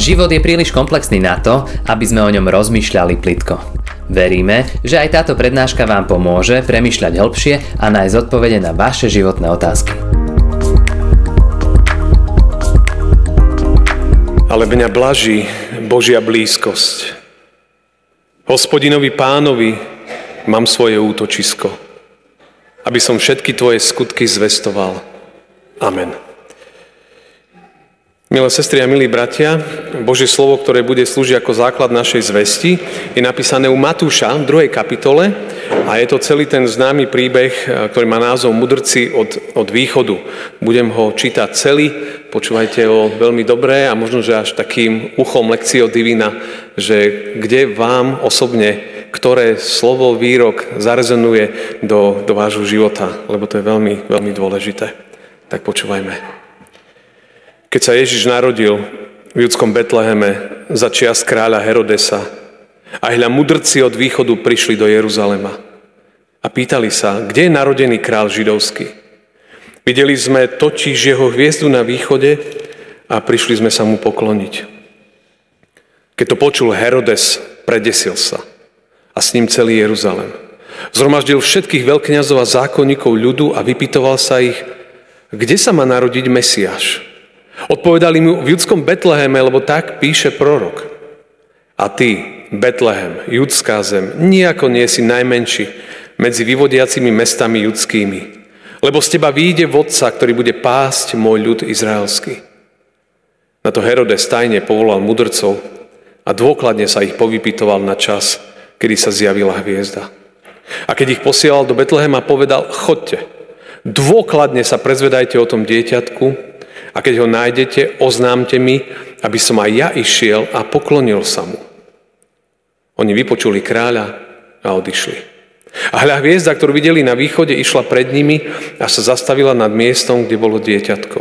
Život je príliš komplexný na to, aby sme o ňom rozmýšľali plitko. Veríme, že aj táto prednáška vám pomôže premyšľať hĺbšie a nájsť odpovede na vaše životné otázky. Ale mňa blaží Božia blízkosť. Hospodinovi pánovi mám svoje útočisko, aby som všetky tvoje skutky zvestoval. Amen. Milé sestry a milí bratia, Božie slovo, ktoré bude slúžiť ako základ našej zvesti, je napísané u Matúša v 2. kapitole a je to celý ten známy príbeh, ktorý má názov Mudrci od, od východu. Budem ho čítať celý, počúvajte ho veľmi dobré a možno, že až takým uchom lekciou divina, že kde vám osobne, ktoré slovo, výrok zarezonuje do, do vášho života, lebo to je veľmi, veľmi dôležité. Tak počúvajme. Keď sa Ježiš narodil v judskom Betleheme za čias kráľa Herodesa a hľa mudrci od východu prišli do Jeruzalema a pýtali sa, kde je narodený král židovský. Videli sme totiž jeho hviezdu na východe a prišli sme sa mu pokloniť. Keď to počul Herodes, predesil sa a s ním celý Jeruzalem. Zhromaždil všetkých veľkňazov a zákonníkov ľudu a vypytoval sa ich, kde sa má narodiť Mesiáš. Odpovedali mu v judskom Betleheme, lebo tak píše prorok. A ty, Betlehem, judská zem, nijako nie si najmenší medzi vyvodiacimi mestami judskými, lebo z teba výjde vodca, ktorý bude pásť môj ľud izraelský. Na to Herodes tajne povolal mudrcov a dôkladne sa ich povypitoval na čas, kedy sa zjavila hviezda. A keď ich posielal do Betlehema, povedal, chodte, dôkladne sa prezvedajte o tom dieťatku a keď ho nájdete, oznámte mi, aby som aj ja išiel a poklonil sa mu. Oni vypočuli kráľa a odišli. A hľa hviezda, ktorú videli na východe, išla pred nimi a sa zastavila nad miestom, kde bolo dieťatko.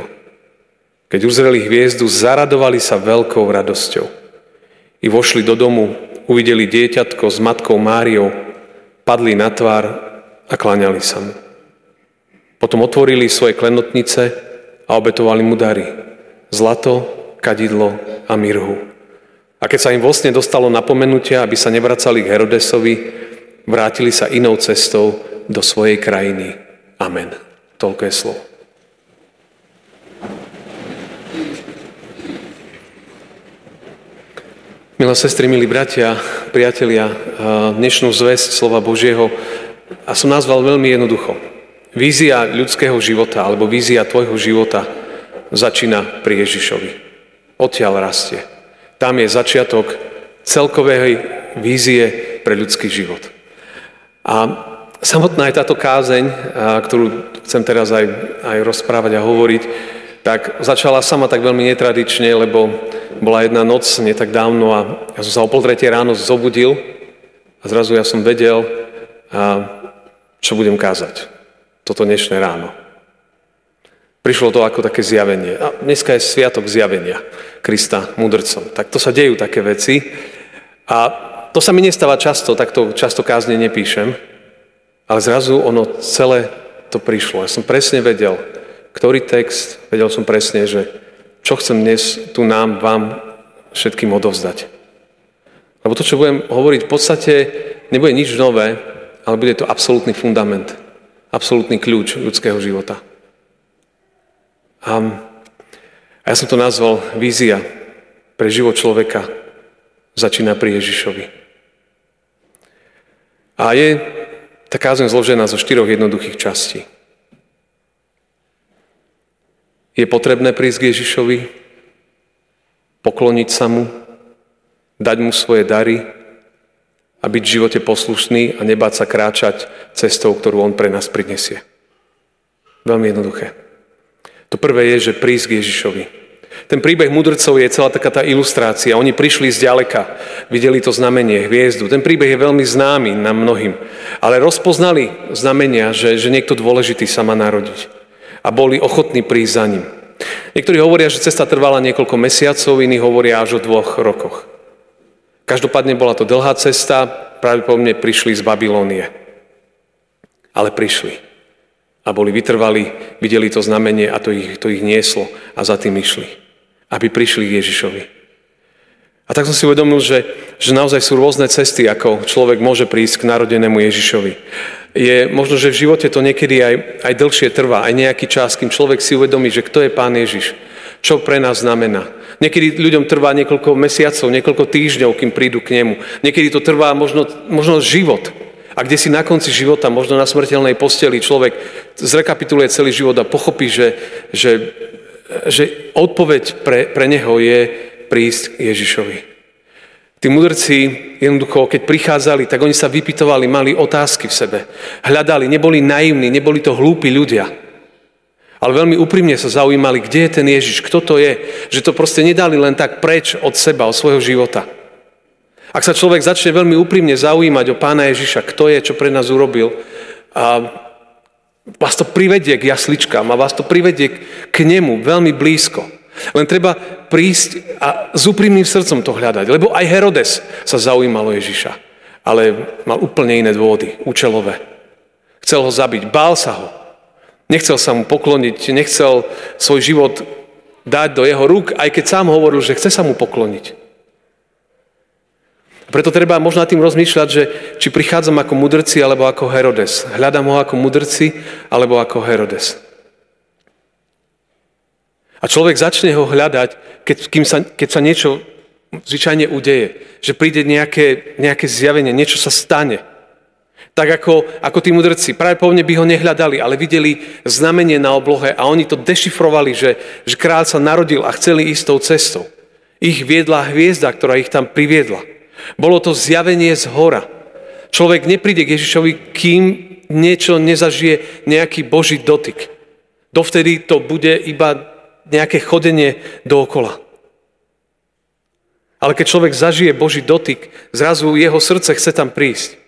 Keď uzreli hviezdu, zaradovali sa veľkou radosťou. I vošli do domu, uvideli dieťatko s matkou Máriou, padli na tvár a klaňali sa mu. Potom otvorili svoje klenotnice a obetovali mu dary. Zlato, kadidlo a mirhu. A keď sa im vlastne dostalo napomenutia, aby sa nevracali k Herodesovi, vrátili sa inou cestou do svojej krajiny. Amen. Toľko je slovo. Milé sestry, milí bratia, priatelia, dnešnú zväzť slova Božieho a som nazval veľmi jednoducho. Vízia ľudského života alebo vízia tvojho života začína pri Ježišovi. Odtiaľ rastie. Tam je začiatok celkovej vízie pre ľudský život. A samotná je táto kázeň, ktorú chcem teraz aj, aj rozprávať a hovoriť, tak začala sama tak veľmi netradične, lebo bola jedna noc, nie tak dávno a ja som sa o pol ráno zobudil a zrazu ja som vedel, čo budem kázať toto dnešné ráno. Prišlo to ako také zjavenie. A dneska je sviatok zjavenia Krista mudrcom. Tak to sa dejú také veci. A to sa mi nestáva často, tak to často kázne nepíšem. Ale zrazu ono celé to prišlo. Ja som presne vedel, ktorý text, vedel som presne, že čo chcem dnes tu nám, vám všetkým odovzdať. Lebo to, čo budem hovoriť, v podstate nebude nič nové, ale bude to absolútny fundament absolútny kľúč ľudského života. A, ja som to nazval vízia pre život človeka začína pri Ježišovi. A je tá kázeň zložená zo štyroch jednoduchých častí. Je potrebné prísť k Ježišovi, pokloniť sa mu, dať mu svoje dary, a byť v živote poslušný a nebáť sa kráčať cestou, ktorú On pre nás prinesie. Veľmi jednoduché. To prvé je, že prísť k Ježišovi. Ten príbeh mudrcov je celá taká tá ilustrácia. Oni prišli z ďaleka, videli to znamenie, hviezdu. Ten príbeh je veľmi známy nám mnohým. Ale rozpoznali znamenia, že, že niekto dôležitý sa má narodiť. A boli ochotní prísť za ním. Niektorí hovoria, že cesta trvala niekoľko mesiacov, iní hovoria až o dvoch rokoch. Každopádne bola to dlhá cesta, práve po mne prišli z Babilónie. Ale prišli. A boli vytrvali, videli to znamenie a to ich, to ich nieslo a za tým išli. Aby prišli k Ježišovi. A tak som si uvedomil, že, že naozaj sú rôzne cesty, ako človek môže prísť k narodenému Ježišovi. Je možno, že v živote to niekedy aj, aj dlhšie trvá, aj nejaký čas, kým človek si uvedomí, že kto je Pán Ježiš, čo pre nás znamená. Niekedy ľuďom trvá niekoľko mesiacov, niekoľko týždňov, kým prídu k nemu. Niekedy to trvá možno, možno život. A kde si na konci života, možno na smrteľnej posteli, človek zrekapituluje celý život a pochopí, že, že, že odpoveď pre, pre neho je prísť k Ježišovi. Tí mudrci jednoducho, keď prichádzali, tak oni sa vypitovali, mali otázky v sebe. Hľadali, neboli naivní, neboli to hlúpi ľudia. Ale veľmi úprimne sa zaujímali, kde je ten Ježiš, kto to je. Že to proste nedali len tak preč od seba, od svojho života. Ak sa človek začne veľmi úprimne zaujímať o pána Ježiša, kto je, čo pre nás urobil, a vás to privedie k jasličkám a vás to privedie k nemu veľmi blízko. Len treba prísť a s úprimným srdcom to hľadať. Lebo aj Herodes sa zaujímalo Ježiša. Ale mal úplne iné dôvody, účelové. Chcel ho zabiť, bál sa ho. Nechcel sa mu pokloniť, nechcel svoj život dať do jeho rúk, aj keď sám hovoril, že chce sa mu pokloniť. Preto treba možno tým rozmýšľať, že či prichádzam ako mudrci alebo ako Herodes. Hľadám ho ako mudrci alebo ako Herodes. A človek začne ho hľadať, keď, kým sa, keď sa niečo zvyčajne udeje. Že príde nejaké, nejaké zjavenie, niečo sa stane. Tak ako, ako tí mudrci, pravdepodobne by ho nehľadali, ale videli znamenie na oblohe a oni to dešifrovali, že, že kráľ sa narodil a chceli ísť tou cestou. Ich viedla hviezda, ktorá ich tam priviedla. Bolo to zjavenie z hora. Človek nepríde k Ježišovi, kým niečo nezažije nejaký Boží dotyk. Dovtedy to bude iba nejaké chodenie dookola. Ale keď človek zažije Boží dotyk, zrazu jeho srdce chce tam prísť.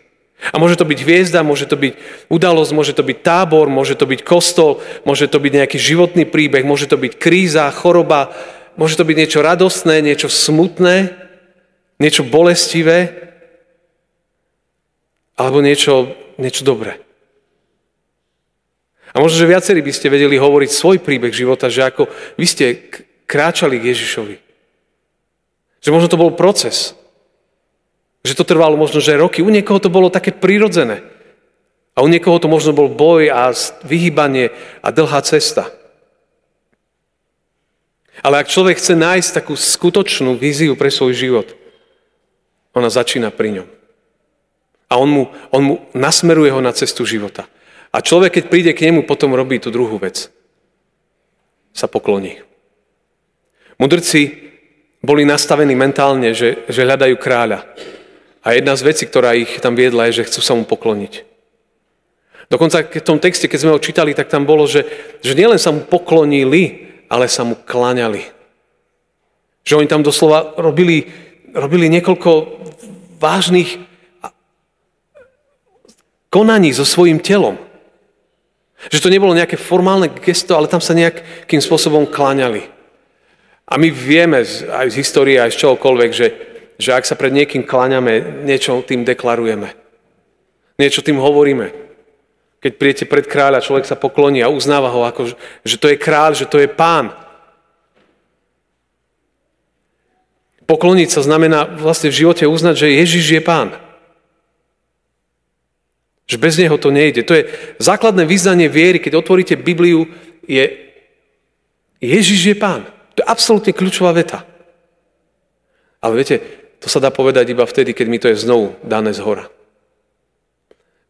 A môže to byť hviezda, môže to byť udalosť, môže to byť tábor, môže to byť kostol, môže to byť nejaký životný príbeh, môže to byť kríza, choroba, môže to byť niečo radostné, niečo smutné, niečo bolestivé, alebo niečo, niečo dobré. A možno, že viacerí by ste vedeli hovoriť svoj príbeh života, že ako vy ste kráčali k Ježišovi. Že možno to bol proces. Že to trvalo možno, že roky. U niekoho to bolo také prirodzené. A u niekoho to možno bol boj a vyhýbanie a dlhá cesta. Ale ak človek chce nájsť takú skutočnú víziu pre svoj život, ona začína pri ňom. A on mu, on mu nasmeruje ho na cestu života. A človek, keď príde k nemu, potom robí tú druhú vec. Sa pokloní. Mudrci boli nastavení mentálne, že, že hľadajú kráľa. A jedna z vecí, ktorá ich tam viedla, je, že chcú sa mu pokloniť. Dokonca v tom texte, keď sme ho čítali, tak tam bolo, že, že nielen sa mu poklonili, ale sa mu klaňali. Že oni tam doslova robili, robili niekoľko vážnych konaní so svojím telom. Že to nebolo nejaké formálne gesto, ale tam sa nejakým spôsobom kláňali. A my vieme aj z histórie, aj z čohokoľvek, že, že ak sa pred niekým kláňame, niečo tým deklarujeme. Niečo tým hovoríme. Keď príjete pred kráľa, človek sa pokloní a uznáva ho, ako, že to je kráľ, že to je pán. Pokloniť sa znamená vlastne v živote uznať, že Ježiš je pán. Že bez neho to nejde. To je základné vyznanie viery, keď otvoríte Bibliu, je Ježiš je pán. To je absolútne kľúčová veta. Ale viete, to sa dá povedať iba vtedy, keď mi to je znovu dané z hora.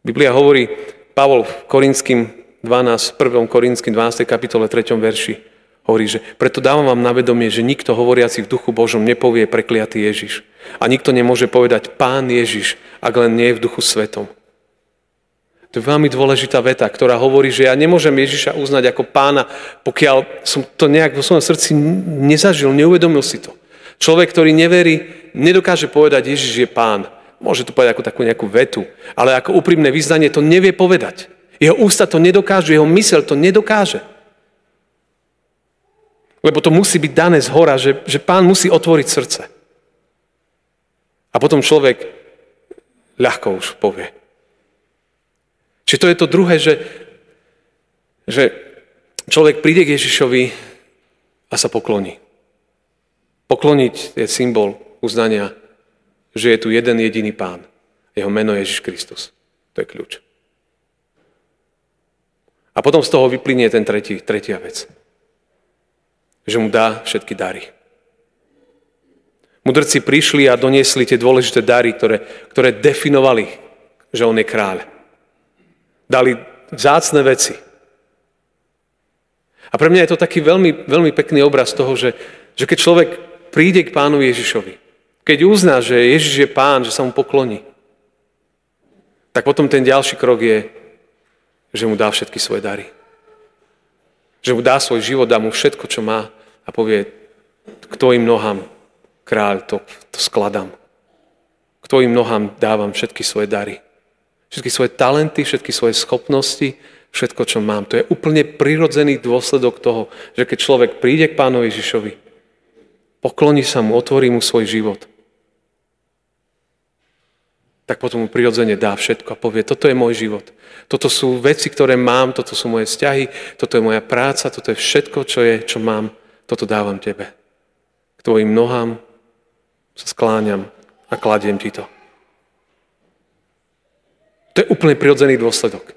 Biblia hovorí, Pavol v Korinským 12, 1. Korinským 12. kapitole 3. verši hovorí, že preto dávam vám na vedomie, že nikto hovoriaci v duchu Božom nepovie prekliatý Ježiš. A nikto nemôže povedať Pán Ježiš, ak len nie je v duchu svetom. To je veľmi dôležitá veta, ktorá hovorí, že ja nemôžem Ježiša uznať ako pána, pokiaľ som to nejak vo svojom srdci nezažil, neuvedomil si to. Človek, ktorý neverí, nedokáže povedať, Ježiš je pán. Môže to povedať ako takú nejakú vetu, ale ako úprimné vyznanie to nevie povedať. Jeho ústa to nedokážu, jeho mysel to nedokáže. Lebo to musí byť dané z hora, že, že pán musí otvoriť srdce. A potom človek ľahko už povie. Čiže to je to druhé, že, že človek príde k Ježišovi a sa pokloní. Pokloniť je symbol uznania, že je tu jeden jediný pán. Jeho meno je Ježiš Kristus. To je kľúč. A potom z toho vyplynie ten tretí, tretia vec. Že mu dá všetky dary. Mudrci prišli a doniesli tie dôležité dary, ktoré, ktoré definovali, že on je kráľ. Dali zácne veci. A pre mňa je to taký veľmi, veľmi pekný obraz toho, že, že keď človek príde k pánu Ježišovi, keď uzná, že Ježiš je pán, že sa mu pokloní, tak potom ten ďalší krok je, že mu dá všetky svoje dary. Že mu dá svoj život, dá mu všetko, čo má a povie, k tvojim nohám, kráľ, to, to skladám. K tvojim nohám dávam všetky svoje dary. Všetky svoje talenty, všetky svoje schopnosti, všetko, čo mám. To je úplne prirodzený dôsledok toho, že keď človek príde k pánovi Ježišovi, pokloní sa mu, otvorí mu svoj život, tak potom mu prirodzene dá všetko a povie, toto je môj život. Toto sú veci, ktoré mám, toto sú moje vzťahy, toto je moja práca, toto je všetko, čo je, čo mám, toto dávam tebe. K tvojim nohám sa skláňam a kladiem ti to. To je úplne prirodzený dôsledok.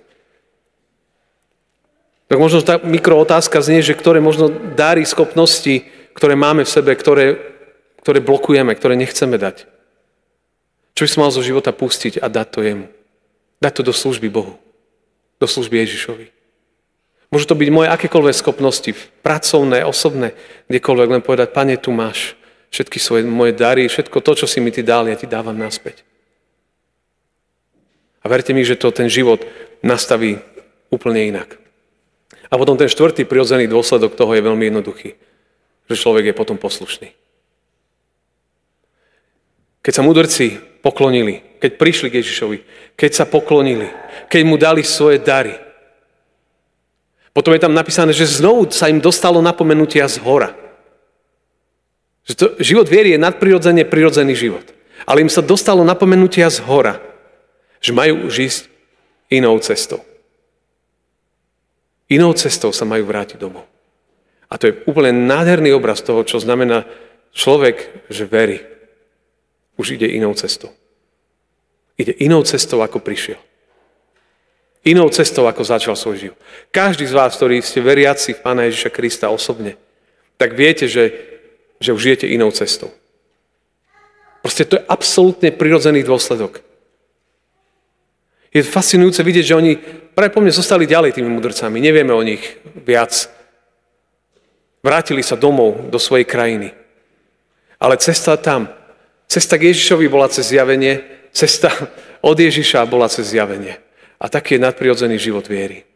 Tak možno tá mikrootázka znie, že ktoré možno dáry, schopnosti, ktoré máme v sebe, ktoré, ktoré blokujeme, ktoré nechceme dať. Čo by som mal zo života pustiť a dať to jemu. Dať to do služby Bohu. Do služby Ježišovi. Môžu to byť moje akékoľvek schopnosti, pracovné, osobné, kdekoľvek, len povedať, pane, tu máš všetky svoje moje dary, všetko to, čo si mi ty dal, ja ti dávam naspäť. A verte mi, že to ten život nastaví úplne inak. A potom ten štvrtý prirodzený dôsledok toho je veľmi jednoduchý. Že človek je potom poslušný. Keď sa mudrci poklonili, keď prišli k Ježišovi, keď sa poklonili, keď mu dali svoje dary, potom je tam napísané, že znovu sa im dostalo napomenutia z hora. Že to, život viery je nadprirodzene prirodzený život. Ale im sa dostalo napomenutia z hora, že majú už ísť inou cestou. Inou cestou sa majú vrátiť domov. A to je úplne nádherný obraz toho, čo znamená človek, že verí. Už ide inou cestou. Ide inou cestou, ako prišiel. Inou cestou, ako začal svoj život. Každý z vás, ktorí ste veriaci v Pána Ježiša Krista osobne, tak viete, že, že už žijete inou cestou. Proste to je absolútne prirodzený dôsledok. Je fascinujúce vidieť, že oni práve mne zostali ďalej tými mudrcami. Nevieme o nich viac. Vrátili sa domov do svojej krajiny. Ale cesta tam, cesta k Ježišovi bola cez zjavenie, cesta od Ježiša bola cez zjavenie. A taký je nadprirodzený život viery.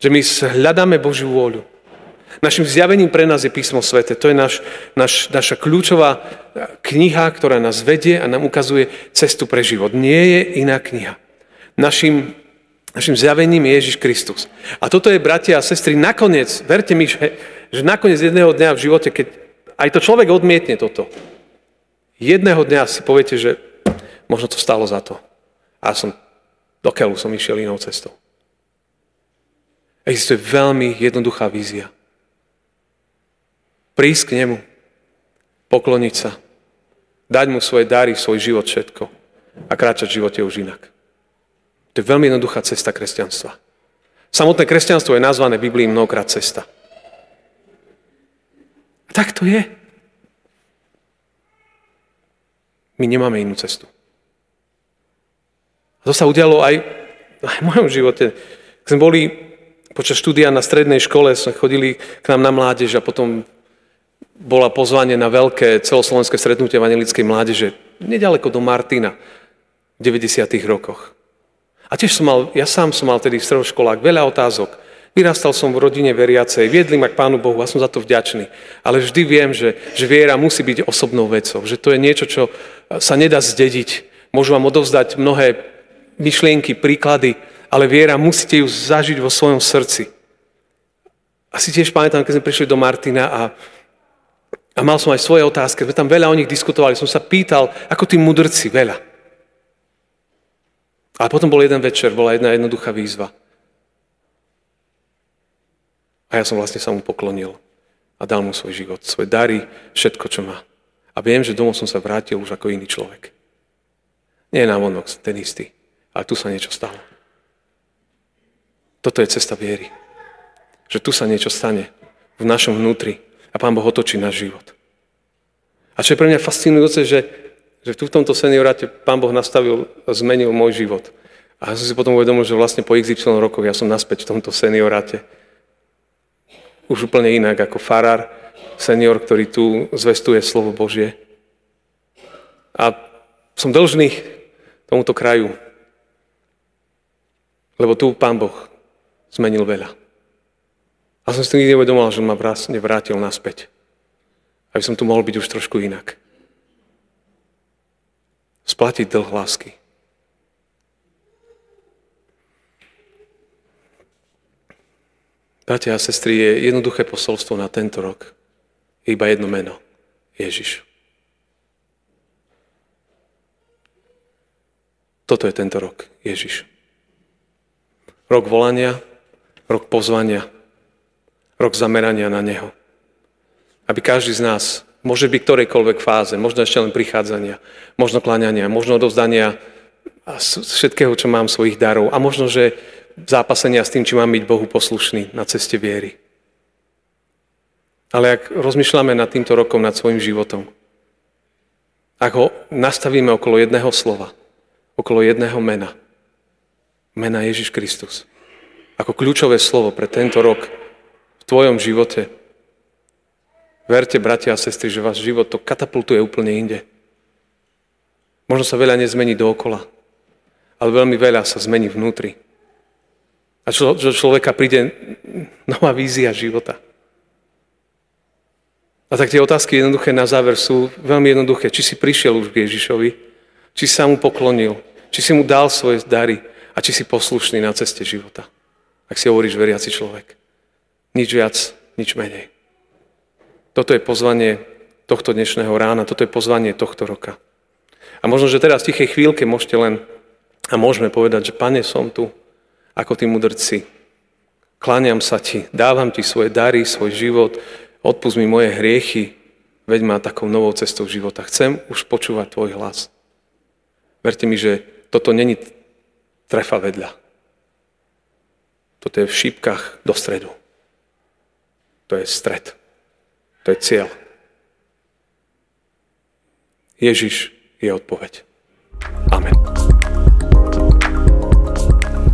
Že my hľadáme Božiu vôľu. Našim zjavením pre nás je písmo svete. To je naš, naš, naša kľúčová kniha, ktorá nás vedie a nám ukazuje cestu pre život. Nie je iná kniha. Našim, našim zjavením je Ježiš Kristus. A toto je, bratia a sestry, nakoniec, verte mi, že, že nakoniec jedného dňa v živote, keď aj to človek odmietne toto, jedného dňa si poviete, že možno to stalo za to. A som, do keľu som išiel inou cestou. Existuje veľmi jednoduchá vízia. Prísť k nemu, pokloniť sa, dať mu svoje dary, svoj život, všetko a kráčať v živote už inak. To je veľmi jednoduchá cesta kresťanstva. Samotné kresťanstvo je nazvané v Biblii mnohokrát cesta. Tak to je. My nemáme inú cestu. A to sa udialo aj, aj v mojom živote. Keď sme boli počas štúdia na strednej škole, sme chodili k nám na mládež a potom bola pozvanie na veľké celoslovenské stretnutie vanilickej mládeže nedaleko do Martina v 90. rokoch. A tiež som mal, ja sám som mal tedy stredoškolák veľa otázok. Vyrastal som v rodine veriacej, viedli ma k Pánu Bohu a som za to vďačný. Ale vždy viem, že, že viera musí byť osobnou vecou, že to je niečo, čo sa nedá zdediť. Môžu vám odovzdať mnohé myšlienky, príklady, ale viera musíte ju zažiť vo svojom srdci. Asi tiež pamätám, keď sme prišli do Martina a, a mal som aj svoje otázky, sme tam veľa o nich diskutovali, som sa pýtal, ako tí mudrci, veľa. Ale potom bol jeden večer, bola jedna jednoduchá výzva. A ja som vlastne sa mu poklonil a dal mu svoj život, svoje dary, všetko, čo má. A viem, že domov som sa vrátil už ako iný človek. Nie je návonok ten istý, ale tu sa niečo stalo. Toto je cesta viery. Že tu sa niečo stane v našom vnútri a Pán Boh otočí náš život. A čo je pre mňa fascinujúce, že, že tu v tomto senioráte Pán Boh nastavil, zmenil môj život. A ja som si potom uvedomil, že vlastne po XY rokov ja som naspäť v tomto senioráte. Už úplne inak ako farár, senior, ktorý tu zvestuje slovo Božie. A som dlžný tomuto kraju, lebo tu Pán Boh zmenil veľa. A som si nikdy nevedomal, že ma vlastne vrátil naspäť. Aby som tu mohol byť už trošku inak. Splatiť dlh lásky. Bratia a sestry, je jednoduché posolstvo na tento rok. Je iba jedno meno. Ježiš. Toto je tento rok. Ježiš. Rok volania, rok pozvania, rok zamerania na Neho. Aby každý z nás, môže byť ktorejkoľvek fáze, možno ešte len prichádzania, možno kláňania, možno odovzdania všetkého, čo mám svojich darov a možno, že zápasenia s tým, či mám byť Bohu poslušný na ceste viery. Ale ak rozmýšľame nad týmto rokom, nad svojim životom, ak ho nastavíme okolo jedného slova, okolo jedného mena, mena Ježiš Kristus, ako kľúčové slovo pre tento rok, tvojom živote. Verte, bratia a sestry, že váš život to katapultuje úplne inde. Možno sa veľa nezmení dookola, ale veľmi veľa sa zmení vnútri. A čo, čo človeka príde nová vízia života. A tak tie otázky jednoduché na záver sú veľmi jednoduché. Či si prišiel už k Ježišovi, či sa mu poklonil, či si mu dal svoje dary a či si poslušný na ceste života. Ak si hovoríš veriaci človek. Nič viac, nič menej. Toto je pozvanie tohto dnešného rána, toto je pozvanie tohto roka. A možno, že teraz v tichej chvíľke môžete len a môžeme povedať, že Pane, som tu, ako tí mudrci. Kláňam sa Ti, dávam Ti svoje dary, svoj život, odpust mi moje hriechy, veď ma takou novou cestou života. Chcem už počúvať Tvoj hlas. Verte mi, že toto není trefa vedľa. Toto je v šípkach do stredu. To je stred. To je cieľ. Ježiš je odpoveď. Amen.